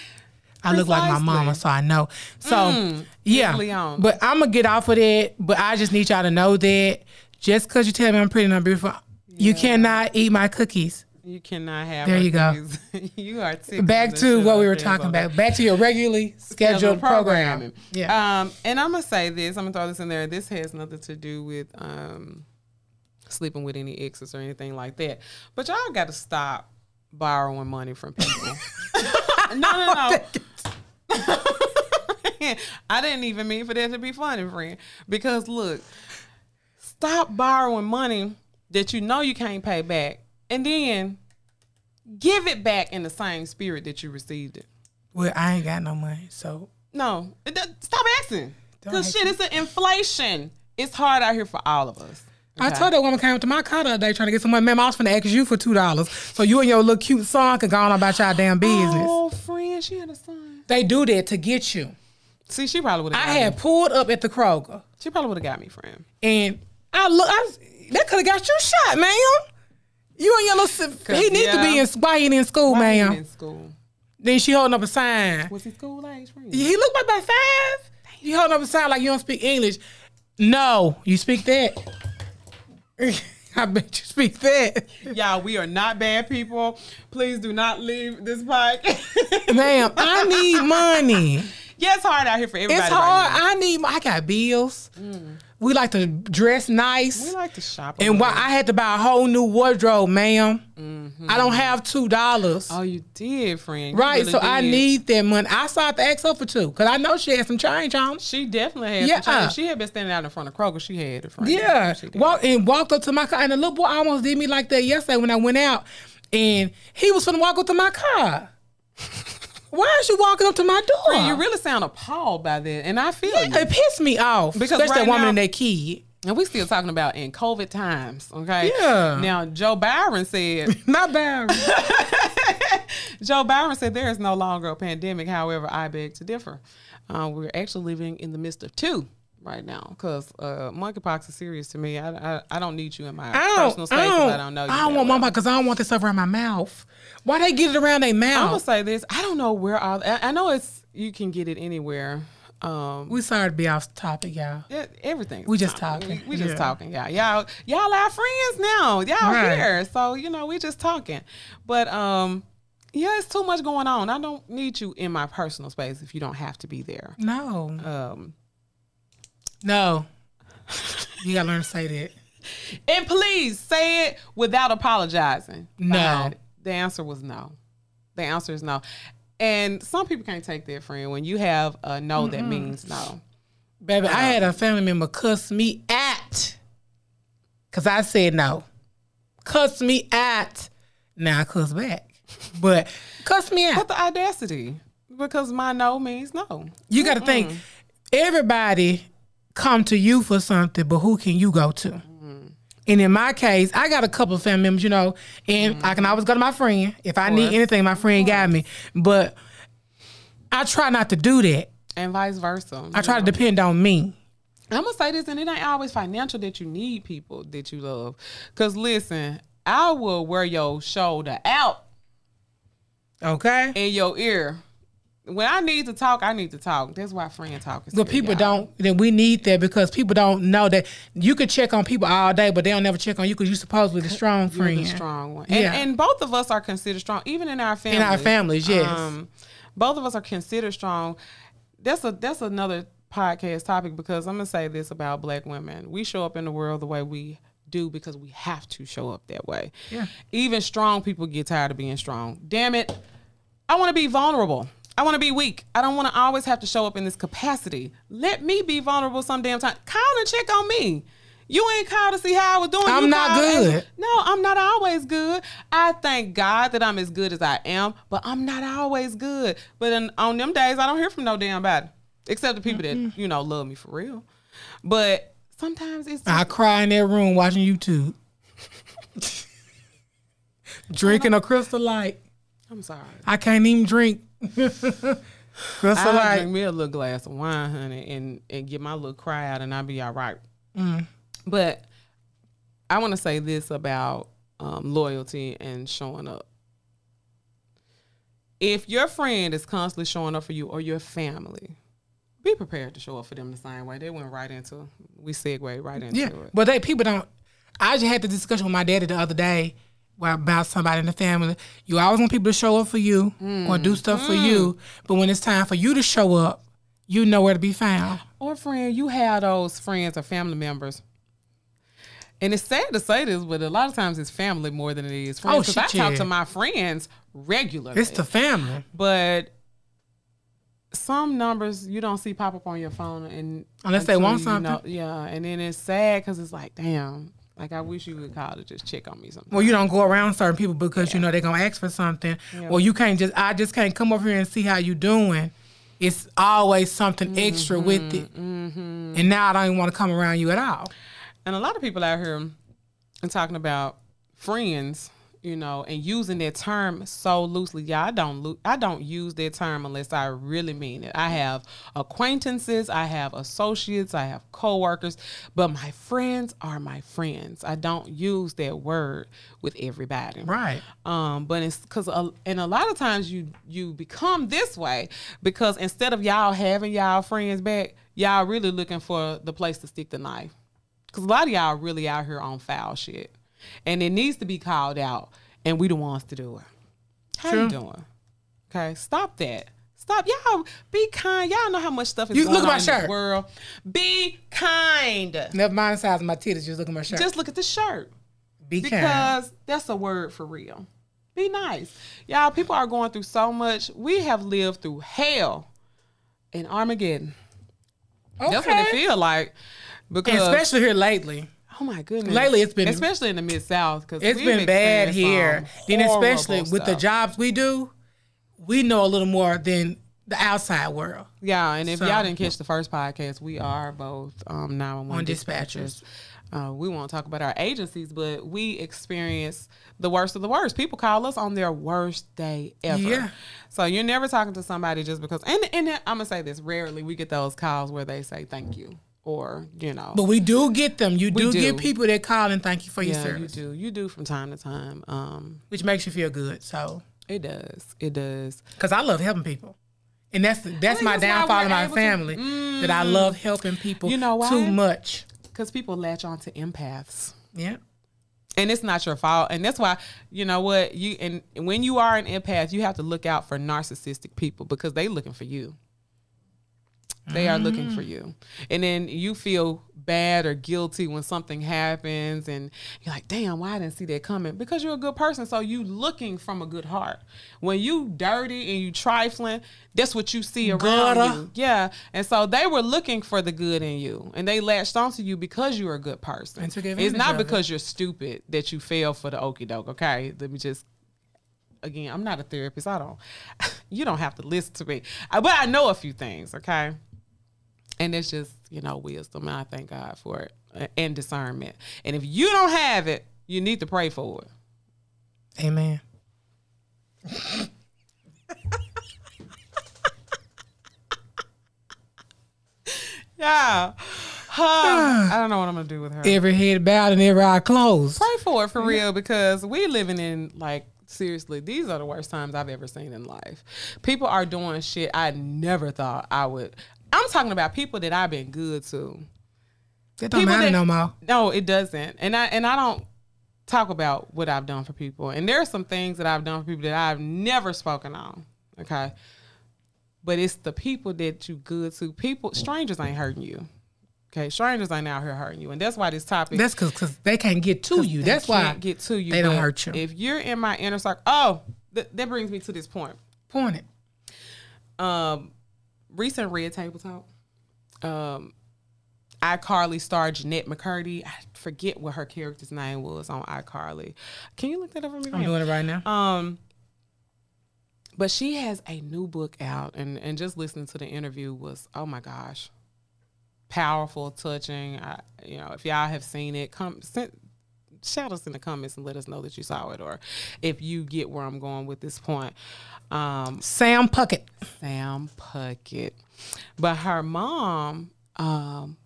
I look like my mama, so I know. So, yeah. Leon. But I'm gonna get off of that. But I just need y'all to know that just because you tell me I'm pretty and I'm beautiful, you cannot eat my cookies. You cannot have. There her you go. [LAUGHS] you are sick Back to what we were talking about. Back to your regularly [LAUGHS] scheduled program. Yeah. Um, and I'm gonna say this. I'm gonna throw this in there. This has nothing to do with um sleeping with any exes or anything like that. But y'all got to stop borrowing money from people. [LAUGHS] no, no, no. [LAUGHS] I didn't even mean for that to be funny, friend. Because look, stop borrowing money that you know you can't pay back, and then give it back in the same spirit that you received it. Well, I ain't got no money, so No, stop asking. Cause ask shit, it's an inflation. It's hard out here for all of us. I told that woman came up to my car the other day trying to get some money. Ma'am, I was finna ask you for two dollars, so you and your little cute son could go on about y'all damn business. Oh, friend, she had a son. They do that to get you. See, she probably would have. I had pulled up at the Kroger, She probably would have got me, friend. and I look. I that could have got you shot, man. You and your little. He need to be yeah. in. Why he in school, Why man? in school? Then she holding up a sign. Was he school age, friend? He looked like about five. You holding up a sign like you don't speak English. No, you speak that. [LAUGHS] I bet you speak that, Y'all, we are not bad people. Please do not leave this podcast. [LAUGHS] ma'am. I need money. yeah, it's hard out here for everybody. It's right hard. now. I need. I got bills. Mm. We like to dress nice. We like to shop. and why. I had to buy a whole new wardrobe, madam mm-hmm. I don't have two dollars. oh, you did, friend. You right, really so I need that money. I saw to ask her for two because I know she had some change on. She definitely had. Yeah. Some change. She had been standing out in front of Kroger. She had it, friend. Yeah, walk and walked up to my car, and the little boy almost did me like that yesterday when I went out, and he was gonna walk up to my car. [LAUGHS] Why is you walking up to my door? You really sound appalled by that, and I feel you. it pissed me off. Because especially right that woman now- and that kid. And we still talking about in COVID times, okay? Yeah. Now Joe Byron said [LAUGHS] Not bad. [LAUGHS] Joe Byron said there is no longer a pandemic. However, I beg to differ. Uh, we're actually living in the midst of two right now because uh, monkeypox is serious to me. I, I, I don't need you in my I personal space I don't, I don't know you. I don't want well. mama because I don't want this stuff around my mouth. Why they get it around their mouth? I'm gonna say this. I don't know where all. I, I know it's you can get it anywhere. Um, we sorry to be off topic, y'all. Yeah, everything. We just talking. We, we just Yeah. talking, y'all. Y'all, y'all our friends now. Y'all Right. here, so you know we just talking. But um, yeah, it's too much going on. I don't need you in my personal space if you don't have to be there. No, Um, no. You gotta learn to say that. and please say it without apologizing. No. the answer was no. The answer is no. And some people can't take that, friend. When you have a no that means no. Baby, I had a family member cuss me at because I said no. Cuss me at. Now I cuss back. But cuss me But at. the audacity, because my no means no. You got to think everybody come to you for something, but who can you go to? Mm-hmm. And in my case, I got a couple of family members, you know, and I can mm-hmm. always go to my friend. If I need anything, my friend got me. But I try not to do that. And vice versa. I try to depend on me. I'm gonna say this, and it ain't always financial that you need people that you love. Cause listen, I will wear your shoulder out Okay? in your ear. When I need to talk, I need to talk. That's why friend talk is. But good, people y'all. don't. Then we need that because people don't know that you could check on people all day, but they'll never check on you because you're supposedly the strong friend. the strong one. And, Yeah. and both of us are considered strong, even in our families. In our families, yes. Um, both of us are considered strong. That's a that's another podcast topic because I'm gonna say this about black women. We show up in the world the way we do because we have to show up that way. Yeah. Even strong people get tired of being strong. Damn it. I want to be vulnerable. I want to be weak. I don't want to always have to show up in this capacity. Let me be vulnerable some damn time. Call and check on me. You ain't called to see how I was doing. I'm You not called and- good. no, I'm not always good. I thank God that I'm as good as I am, but I'm not always good. But in, on them days, I don't hear from no damn body, except the people that you know love me for real. But sometimes it's I cry in that room watching YouTube, [LAUGHS] drinking a Crystal Light. I'm sorry. I can't even drink Crystal [LAUGHS] I Light. drink me a little glass of wine, honey, and and get my little cry out, and I'll be all right. But I want to say this about um, loyalty and showing up. If your friend is constantly showing up for you or your family, be prepared to show up for them the same way. They went right into we segue right into Yeah, it. but they people don't. I just had the discussion with my daddy the other day where- about somebody in the family. You always want people to show up for you or do mm. stuff for mm. you, but when it's time for you to show up, you know where to be found. Or friend, you have those friends or family members. And it's sad to say this, but a lot of times it's family more than it is oh, friends. Oh, Because I shit, talk to my friends regularly. It's the family. but some numbers you don't see pop up on your phone and Unless they want you something. know- yeah, and then it's sad because it's like, damn, like I wish you would call to just check on me something. Well, you don't go around certain people because you know they're gonna ask for something. Well, you can't just I just can't come over here and see how you doing. It's always something extra mm-hmm. with it, mm-hmm. and now I don't even want to come around you at all. And a lot of people out here and talking about friends, you know, and using that term so loosely. Yeah, I don't lo- I don't use that term unless I really mean it. I have acquaintances, I have associates, I have coworkers, but my friends are my friends. I don't use that word with everybody. Right. Um, but it's because and a lot of times you you become this way because instead of y'all having y'all friends back, y'all really looking for the place to stick the knife. Because a lot of y'all really out here on foul shit, and it needs to be called out, and we the ones to do it. How you doing? Okay, stop that. Stop, y'all. Be kind. Y'all know how much stuff is You- going look at my on in the shirt. world. Be kind. Never mind the size of my titties. Just look at my shirt. Just look at the shirt be kind. because that's a word for real. Be nice. Y'all, people are going through so much. We have lived through hell and Armageddon. That's what it Okay. feel like. Because And especially here lately. Oh my goodness. Lately, it's been- especially in the mid south because It's been bad here. Then especially with the jobs we do, we know a little more than the outside world. Yeah, and if So- y'all didn't catch the first podcast, we are both um, 911 On dispatchers. dispatchers. Uh, we won't talk about our agencies, but we experience the worst of the worst. People call us on their worst day ever. Yeah. So you're never talking to somebody just because. And and I'm gonna say this: rarely we get those calls where they say thank you or you know. But we do get them. You do, do. get people that call and thank you for your service. yeah, you do. You do from time to time. Um, which makes you feel good. So, it does. It does. because I love helping people. And that's that's my that's downfall in my able to- family that I love helping people You know why? too much. Because people latch on to empaths. Yeah. and it's not your fault and that's why you know what you and when you are an empath you have to look out for narcissistic people because they looking for you they are looking for you and then you feel bad or guilty when something happens and you're like damn why i didn't see that coming because you're a good person so you looking from a good heart when you dirty and you trifling that's what you see around Gutter. you yeah and so they were looking for the good in you and they latched onto you because you're a good person it's not of it. because you're stupid that you fell for the okie doke. Okay, let me just. Again, I'm not a therapist. I don't. [LAUGHS] You don't have to listen to me, Uh, but I know a few things. Okay, and it's just you know wisdom, and I thank God for it and discernment. And if you don't have it, you need to pray for it. Amen. [LAUGHS] Yeah. Huh. [SIGHS] I don't know what I'm gonna do with her. Every head bowed and every eye closed. pray for it for real because we living in like seriously these are the worst times i've ever seen in life people are doing shit i never thought i would i'm talking about people that i've been good to It don't People matter that- no more. no it doesn't and i and i don't talk about what i've done for people and there are some things that i've done for people that i've never spoken on okay but it's the people that you good to people strangers ain't hurting you okay strangers ain't out here hurting you and that's why this topic That's because they can't get to you. That's why can't get to you. they don't hurt you. If you're in my inner circle, oh, th- that brings me to this point. point it. Um, recent Red Table Talk. Um, iCarly star Jennette McCurdy. I forget what her character's name was on iCarly. Can you look that up for me? I'm doing it right now. Um, but she has a new book out, and and just listening to the interview was oh my gosh, powerful, touching. I, you know, if y'all have seen it, come send, shout us in the comments and let us know that you saw it, or if you get where I'm going with this point. Um, Sam Puckett. Sam Puckett, but her mom, um,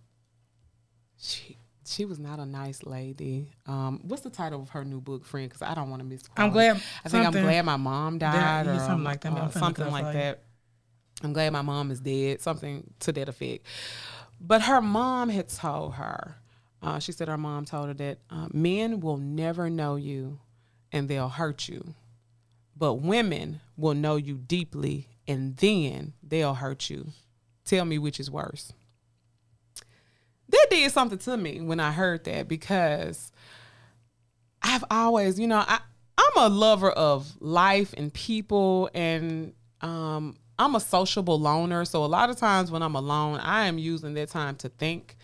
she she was not a nice lady. Um, what's the title of her new book, friend? Because I don't want to miss. I'm glad I think I'm glad my mom died, yeah, or something like that. Uh, something like for that. I'm glad my mom is dead, something to that effect. But her mom had told her, uh, she said her mom told her that uh, men will never know you and they'll hurt you, but women will know you deeply and then they'll hurt you. Tell me which is worse. That did something to me when I heard that because I've always, you know, I, I'm a lover of life and people, and um, I'm a sociable loner. So a lot of times when I'm alone, I am using that time to think.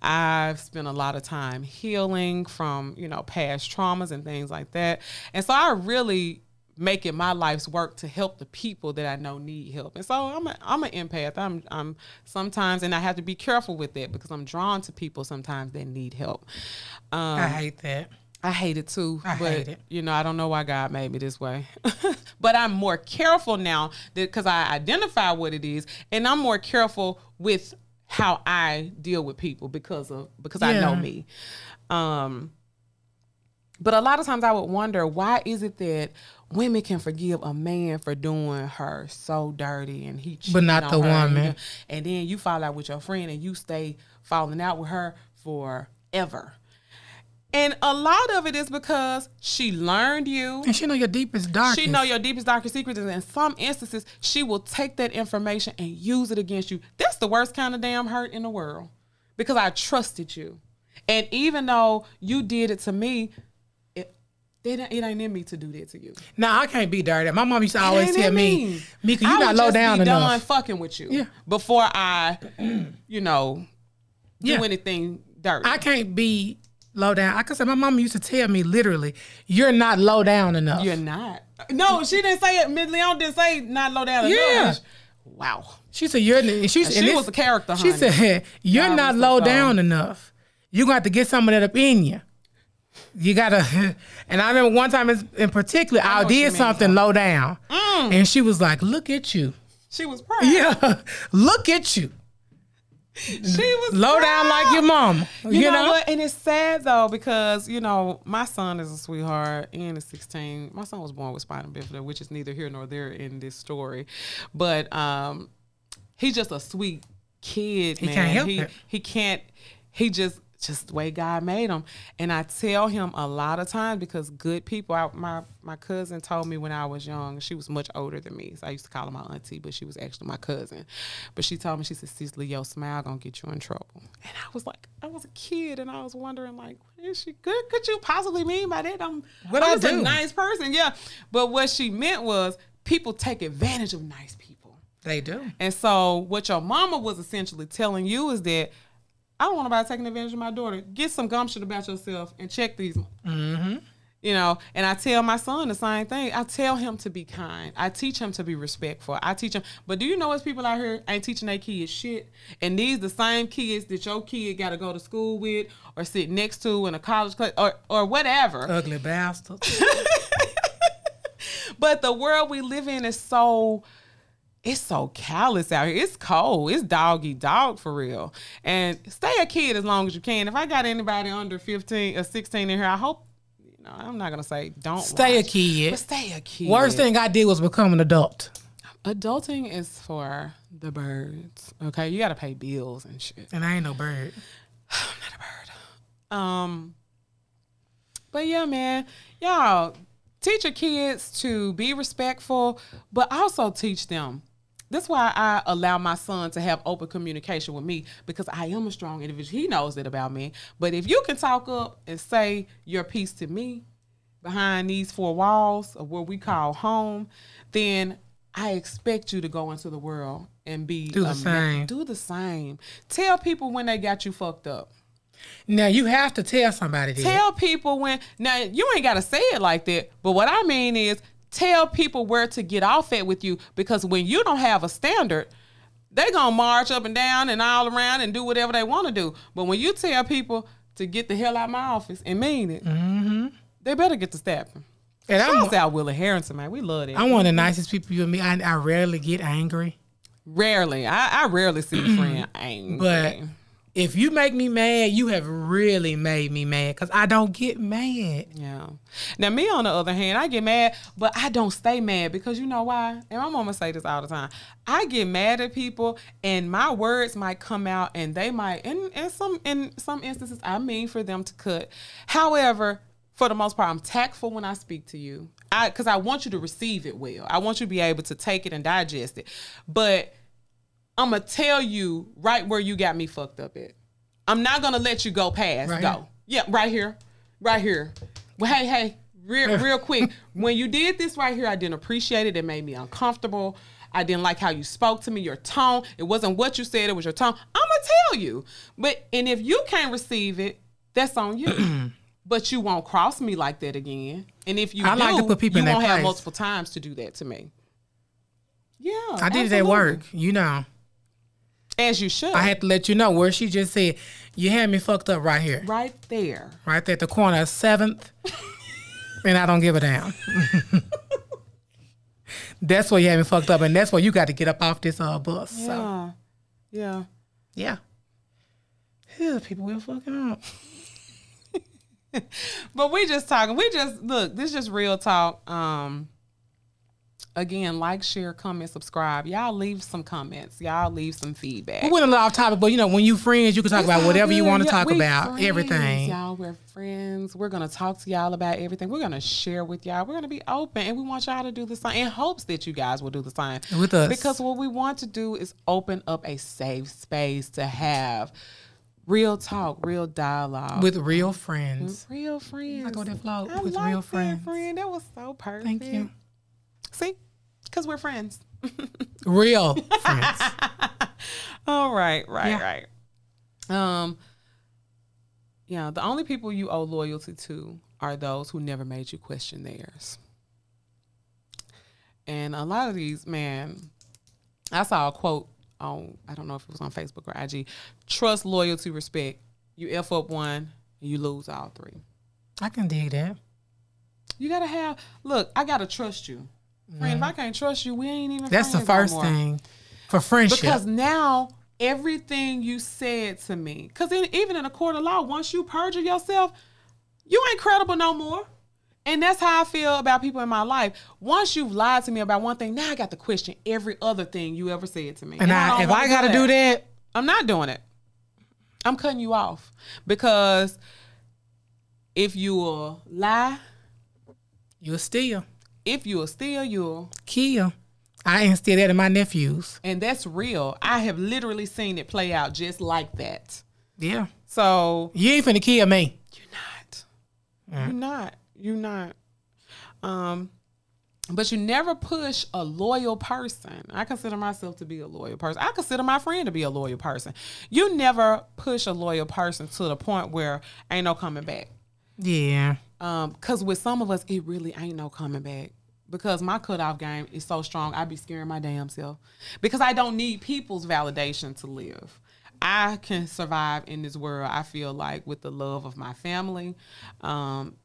I've spent a lot of time healing from, you know, past traumas and things like that. And so I really make it my life's work to help the people that I know need help. And so I'm a, I'm an empath. I'm I'm sometimes and I have to be careful with that because I'm drawn to people sometimes that need help. Um, I hate that. I hate it too. I but it. you know, I don't know why God made me this way. [LAUGHS] but I'm more careful now because I identify what it is, and I'm more careful with how I deal with people because of because I know me. Um, but a lot of times I would wonder why is it that women can forgive a man for doing her so dirty and he cheated not on the her and woman. you- and then you fall out with your friend and you stay falling out with her forever. And a lot of it is because she learned you. And she know your deepest darkest. She know your deepest, darkest secrets, and in some instances, she will take that information and use it against you. That's the worst kind of damn hurt in the world, because I trusted you, and even though you did it to me, it it, ain't- in me to do that to you. Nah, I can't be dirty. My mom used to always tell in me, Mika, you I not low just down be done enough. fucking with you, Yeah. before I, you know, do Yeah. anything dirty. I can't be low down. Like I said, my mom used to tell me literally, "You're not low down enough." You're not. No, she didn't say it. Miss Leon didn't say not low down Yeah. enough. Wow. She said, "You're." And she, She this- was a character, She said, "You're God not low soul. down enough. You got to get some of that up in you. You gotta." [LAUGHS] And I remember one time in, particular, I, you did something low down, Mm. and she was like, "Look at you." She was proud. Yeah, [LAUGHS] look at you. She was Low down like your mom. You, You, know, know? what? And it's sad though because you know my son is a sweetheart and is 16. My son was born with spina bifida, which is neither here nor there in this story, but um, he's just a sweet kid, He man. can't help he it. he can't. He just just the way God made them. And I tell him a lot of times because good people. I, my my cousin told me when I was young. She was much older than me, so I used to call her my auntie, but she was actually my cousin. But she told me she said, "Cecily, your smile gonna get you in trouble." And I was like, I was a kid, and I was wondering like, what is she good? Could you possibly mean by that? I'm What I'm I just a do? nice person, yeah. But what she meant was people take advantage of nice people. they do. And so what your mama was essentially telling you is that I don't want nobody taking advantage of my daughter. Get some gumption about yourself and check these. Mm-hmm. You know, and I tell my son the same thing. I tell him to be kind. I teach him to be respectful. I teach him. But do you know what's people out here ain't teaching their kids shit? And these the same kids that your kid got to go to school with or sit next to in a college class or or whatever. Ugly bastard. [LAUGHS] But the world we live in is so it's so callous out here. It's cold. It's doggy dog for real. And stay a kid as long as you can. If I got anybody under 15 or 16 in here, I hope you know, I'm not gonna say don't Stay a kid. But stay a kid. Worst thing I did was become an adult. Adulting is for the birds. Okay. You gotta pay bills and shit. And I ain't no bird. [SIGHS] I'm not a bird. Um, but yeah, man, y'all teach your kids to be respectful, but also teach them. That's why I allow my son to have open communication with me because I am a strong individual. He knows that about me. But if you can talk up and say your piece to me behind these four walls of what we call home, then I expect you to go into the world and be Do the same. Do the same. Tell people when they got you fucked up. Now you have to tell somebody that. Tell people when now you ain't gotta say it like that, but what I mean is tell people where to get off at with you because when you don't have a standard, they gonna march up and down and all around and do whatever they want to do. But when you tell people to get the hell out of my office and mean it, mm-hmm. they better get to stepping. and I'm, Shouts out Willie Harrington, man. We love it. I'm one of the nicest people you and me. I, I rarely get angry. rarely, I, I rarely see a friend [CLEARS THROAT] angry. But if you make me mad, you have really made me mad because I don't get mad. Yeah. Now me on the other hand, I get mad, but I don't stay mad because you know why? And my mama say this all the time. I get mad at people and my words might come out and they might in in some in some instances I mean for them to cut. However, for the most part, I'm tactful when I speak to you. I because I want you to receive it well. I want you to be able to take it and digest it. But I'm gonna tell you right where you got me fucked up at. I'm not gonna let you go past. Right go. here? Yeah, right here, right here. Well, hey, hey, real, [LAUGHS] real quick. When you did this right here, I didn't appreciate it. It made me uncomfortable. I didn't like how you spoke to me, your tone. It wasn't what you said, it was your tone. I'm gonna tell you. But and if you can't receive it, that's on you. [CLEARS THROAT] but you won't cross me like that again. And if you I do, like to put people you in won't have place. multiple times to do that to me. Yeah, I did it at work, you know. As you should. I had to let you know where she just said, You had me fucked up right here. right there. Right there at the corner of 7th. [LAUGHS] and I don't give a damn. [LAUGHS] that's where you had me fucked up. And that's where you got to get up off this uh, bus. So, Yeah. Yeah. yeah. Yeah, people will fucking up. [LAUGHS] But we just talking. We just look, this is just real talk. Um again, like, share, comment, subscribe. Y'all leave some comments. Y'all leave some feedback. We went a little off topic, but you know, when you friends, you can talk It's about whatever you want to Yeah, talk about, friends, everything. Y'all, we're friends. We're gonna talk to y'all about everything. We're gonna share with y'all. We're gonna be open, and we want y'all to do the same. In hopes that you guys will do the same With us. because what we want to do is open up a safe space to have real talk, real dialogue With real friends. real friends. I go flow I with like real friends. Friend. That was so perfect. Thank you. See, because we're friends. Real friends. [LAUGHS] All right, right, Yeah. right. Um, Yeah, the only people you owe loyalty to are those who never made you question theirs. And a lot of these, man, I saw a quote on, I don't know if it was on Facebook or IG trust, loyalty, respect. You F up one, you lose all three. I can dig that. You gotta have, look, I gotta trust you. Friend, if I can't trust you, we ain't even That's the no first more. thing for friendship. Because now everything you said to me, because even in a court of law, once you perjure yourself, you ain't credible no more. And that's how I feel about people in my life. Once you've lied to me about one thing, now I got to question every other thing you ever said to me. and I, don't if I got to do that, I'm not doing it. I'm cutting you off because if you will lie, you'll steal, if you will steal, you'll kill. I instill that in my nephews. and that's real. I have literally seen it play out just like that. Yeah. So You ain't finna kill me. You're not. You're not. You're not. Um, but you never push a loyal person. I consider myself to be a loyal person. I consider my friend to be a loyal person. You never push a loyal person to the point where ain't no coming back. Yeah. Um, cause with some of us, it really ain't no coming back. Because my cutoff game is so strong, I be scaring my damn self. Because I don't need people's validation to live. I can survive in this world. I feel like with the love of my family, um,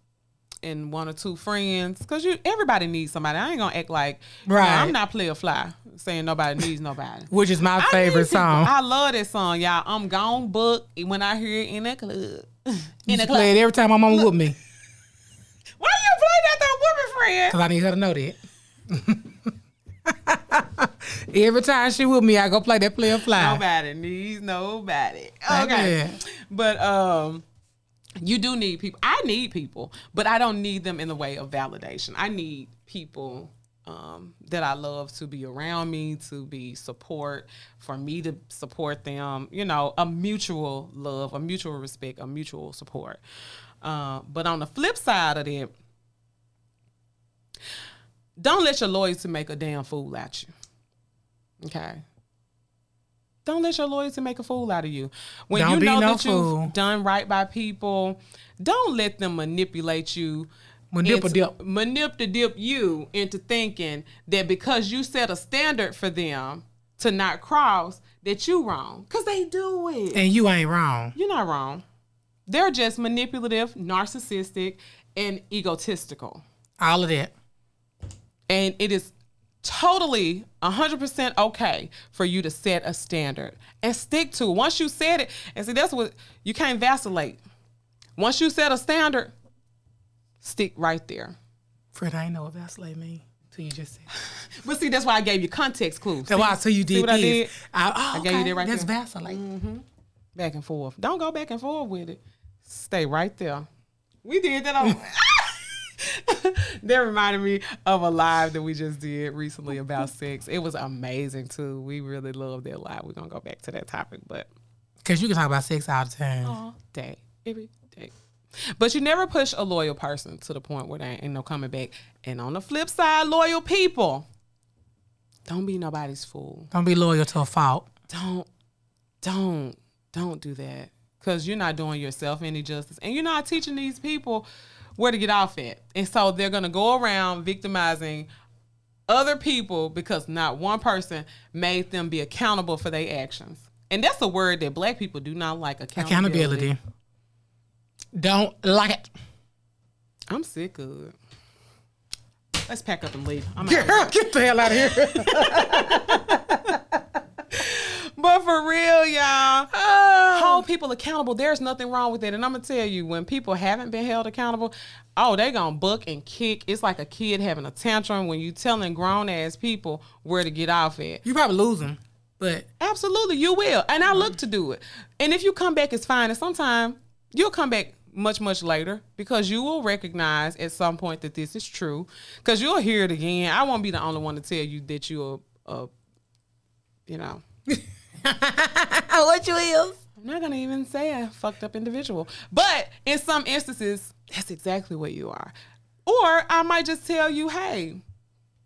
and one or two friends. Cause you, everybody needs somebody. I ain't gonna act like you know, Right. I'm not Playa Fly saying nobody needs nobody. [LAUGHS] Which is my I favorite song. I love that song, y'all. I'm gone book when I hear it in the club. [LAUGHS] In Used to club. play it every time my mama with me. Why you play that though, woman friend? Cause I need her to know that. [LAUGHS] every time she with me, I go play that play Playa Fly. Nobody needs nobody. Okay. But um you do need people. I need people, but I don't need them in the way of validation. I need people um, that I love to be around me, to be support, for me to support them. You know, a mutual love, a mutual respect, a mutual support. Uh, but on the flip side of that, don't let your loyalty make a damn fool out you. Okay. Don't let your loyalty make a fool out of you. When Don't you know no that fool. you've done right by people, don't let them manipulate you. Manip into- dip. Manip to dip you into thinking that because you set a standard for them to not cross, that you wrong. Cause they do it. And you ain't wrong. You're not wrong. They're just manipulative, narcissistic, and egotistical. All of that. And it is totally 100% okay for you to set a standard and stick to it. Once you set it, and see, that's what you can't vacillate. Once you set a standard, stick right there. Fred, I ain't know what vacillate mean till you just said. [LAUGHS] But see, that's why I gave you context clues. That's why I tell you see did what I did? I, oh, I gave you okay, that right That's there. vacillate. Mm-hmm. Back and forth. Don't go back and forth with it. Stay right there. We did that on. [LAUGHS] [LAUGHS] that reminded me of a live that we just did recently about sex. It was amazing too. We really loved that live. We're gonna go back to that topic, but Cause you can talk about sex all the time. all day, every day. But you never push a loyal person to the point where there ain't no coming back. And on the flip side, loyal people, don't be nobody's fool. Don't be loyal to a fault. don't don't don't do that because you're not doing yourself any justice and you're not teaching these people where to get off at and so they're going to go around victimizing other people because not one person made them be accountable for their actions and that's a word that black people do not like accountability, Accountability. Don't like it. i'm sick of it let's pack up and leave I'm out. Girl, get the hell out of here. [LAUGHS] But for real, y'all, oh. hold people accountable. There's nothing wrong with it. And I'm gonna tell you, when people haven't been held accountable, oh, they gonna buck and kick. It's like a kid having a tantrum when you telling grown ass people where to get off at. You probably lose them, but Absolutely, you will. And I look to do it. And if you come back, it's fine. And sometime you'll come back much, much later because you will recognize at some point that this is true. Because you'll hear it again. I won't be the only one to tell you that you're a, you know, [LAUGHS] [LAUGHS] what you is? I'm not gonna even say a fucked up individual. But in some instances, that's exactly what you are. Or I might just tell you, hey,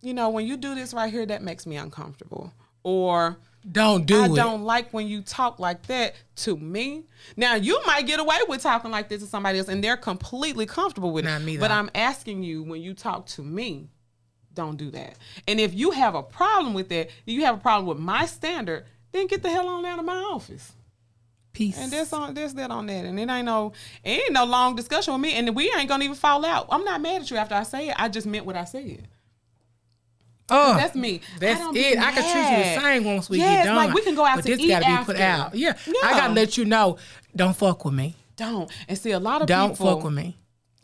you know, when you do this right here, that makes me uncomfortable. Or Don't do I it. don't like when you talk like that to me. Now you might get away with talking like this to somebody else, and they're completely comfortable with Not it. me, but. I'm asking you when you talk to me, don't do that. And if you have a problem with that, you have a problem with my standard, then get the hell on out of my office. Peace. And that's on that's that on that. And it ain't no it ain't no long discussion with me. And we ain't gonna even fall out. I'm not mad at you after I say it. I just meant what I said. oh, That's me. That's I it. I can treat you the same once we Yes, get done. like we can go out but to this eat gotta be put after. out. Yeah. I gotta let you know. Don't fuck with me. Don't. And see a lot of people Don't people fuck with me.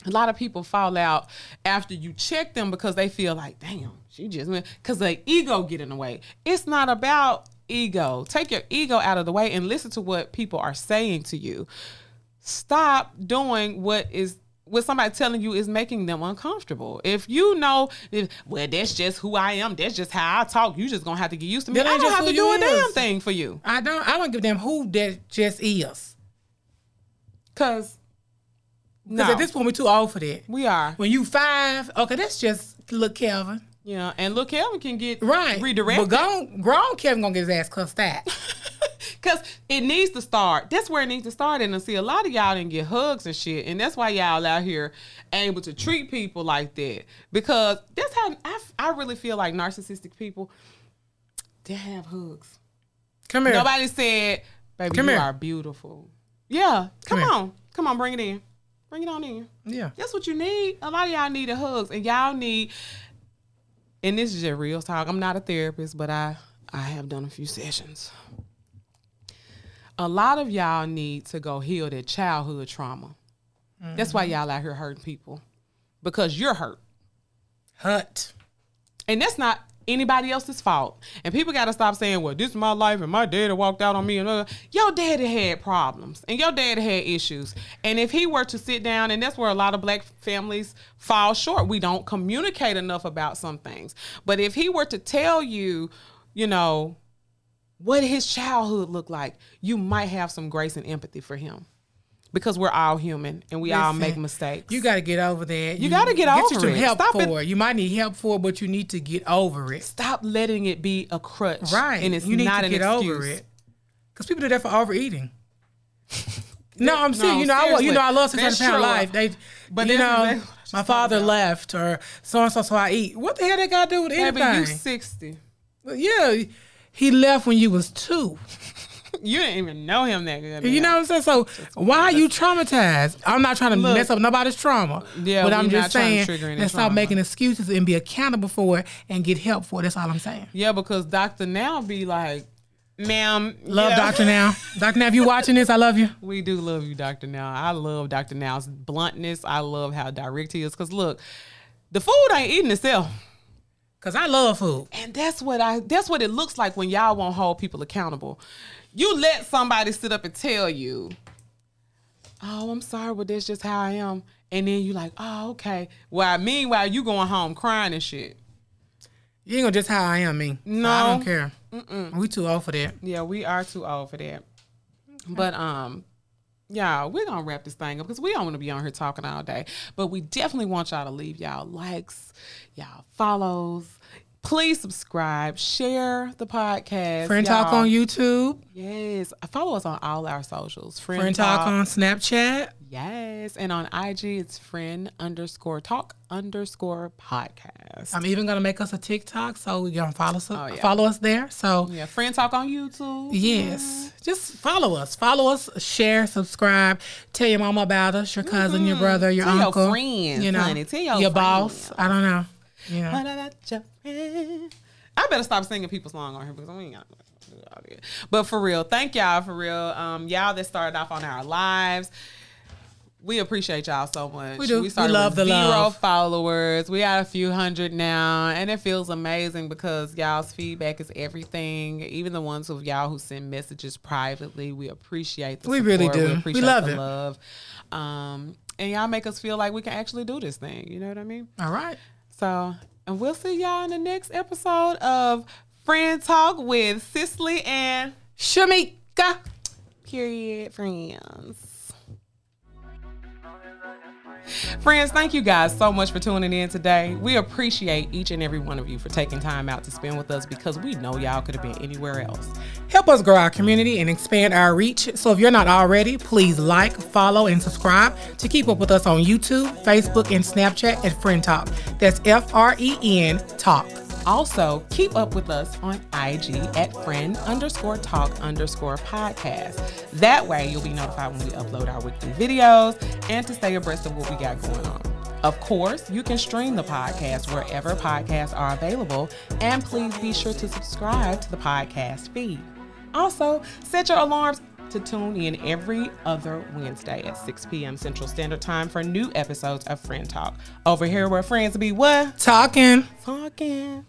a lot of people fall out after you check them because they feel like, damn, she just went because the ego get in the way. It's not about ego. Take your ego out of the way and listen to what people are saying to you. Stop doing what is what somebody telling you is making them uncomfortable. If you know, if, well, that's just who I am. That's just how I talk. You just gonna have to get used to me. That I don't have to do a damn thing for you. I don't. I don't give them who that just is. Cause Because no, at this point, we're too old for that. we are. When you five, okay, that's just look Kelvin. Yeah, and look, Kelvin can get Right. redirected. But grown, grown Kevin gonna get his ass cussed out. [LAUGHS] Cause it needs to start. That's where it needs to start. And I see, a lot of y'all didn't get hugs and shit, and that's why y'all out here able to treat people like that. Because that's how I, I really feel like narcissistic people. They have hugs. Come here. Nobody said, "Baby, Come you here. are beautiful." Yeah, come, Come here. on, come on, bring it in, bring it on in. Yeah. That's what you need. A lot of y'all need the hugs, and y'all need. And this is just real talk. I'm not a therapist, but I I have done a few sessions. A lot of y'all need to go heal their childhood trauma. That's why mm-hmm. y'all out here hurting people, because you're hurt, Hurt. and that's not anybody else's fault. And people got to stop saying, "Well, this is my life, and my daddy walked out on me." And uh, your daddy had problems, and your daddy had issues. And if he were to sit down, and that's where a lot of black families fall short. We don't communicate enough about some things. But if he were to tell you, you know, what his childhood looked like, you might have some grace and empathy for him. Because we're all human and we all make mistakes. You got to get over that. You gotta get you over some it. help Stop for it. You might need help for it, but you need to get over it. Stop letting it be a crutch. Right. And it's you need not to an get excuse. over it. Because people do that for overeating. [LAUGHS] no, I'm No, saying, you know, I, you know, I love 600 That's pound true. life. They, But you know, my father left or so and so, so I eat. What the hell they got to do with Baby, anything? you 60. yeah, he left when you was two. You didn't even know him that good. You know what I'm saying? So why are you traumatized? I'm not trying to Look. mess up nobody's trauma. Yeah, but I'm just saying, let's stop making excuses and be accountable for it and get help for it. That's all I'm saying. Yeah, because Dr. Now be like, ma'am. you Love know- Doctor Now. Doctor Now, if you watching this, I love you. [LAUGHS] We do love you, Dr. Now. I love Dr. Now's bluntness. I love how direct he is. Because look, the food ain't eating itself. Cause I love food. And that's what I that's what it looks like when y'all won't hold people accountable. You let somebody sit up and tell you, Oh, I'm sorry, but that's just how I am. And then you like, oh, okay. While meanwhile you going home crying and shit. You ain't gonna just how I am, me. No. I don't care. We too old for that. Yeah, we are too old for that. But um, yeah, we're gonna wrap this thing up because we don't want to be on here talking all day. But we definitely want y'all to leave y'all likes, y'all follows. Please subscribe, share the podcast. Friend Talk y'all. on YouTube. Yes, follow us on all our socials. Friend, Friend Talk on Snapchat. yes, and on IG it's friend underscore talk underscore podcast. I'm even gonna make us a TikTok, so we gonna follow us. Oh, yeah. Follow us there. So yeah, friend talk on YouTube. yes, just follow us. Follow us. Share. Subscribe. Tell your mama about us. Your cousin. Your brother. Your Mm-hmm. Tell your uncle. friends, You know. honey. Tell your boss. I don't know. You know. What about your friend? I better stop singing people's song on here because we ain't got all. But for real, thank y'all for real. Um, y'all that started off on our lives. We appreciate y'all so much. We do. We started love with the zero love. followers. We got a few hundred now, and it feels amazing because y'all's feedback is everything. Even the ones of y'all who send messages privately, we appreciate the We really do. We appreciate love the it. love. Um, and y'all make us feel like we can actually do this thing. You know what I mean? All right. So, and we'll see y'all in the next episode of Friend Talk with Cicely and Shamika. Period Friends. Friends, thank you guys so much for tuning in today. We appreciate each and every one of you for taking time out to spend with us because we know y'all could have been anywhere else. Help us grow our community and expand our reach. So if you're not already, please like, follow, and subscribe to keep up with us on YouTube, Facebook, and Snapchat at Friend Talk. That's F R E N Talk. Also, keep up with us on IG at friend underscore talk underscore podcast. That way, you'll be notified when we upload our weekly videos and to stay abreast of what we got going on. Of course, you can stream the podcast wherever podcasts are available, and please be sure to subscribe to the podcast feed. Also, set your alarms to tune in every other Wednesday at 6 p.m. Central Standard Time for new episodes of Friend Talk. Over here where friends be what? Talking. Talking.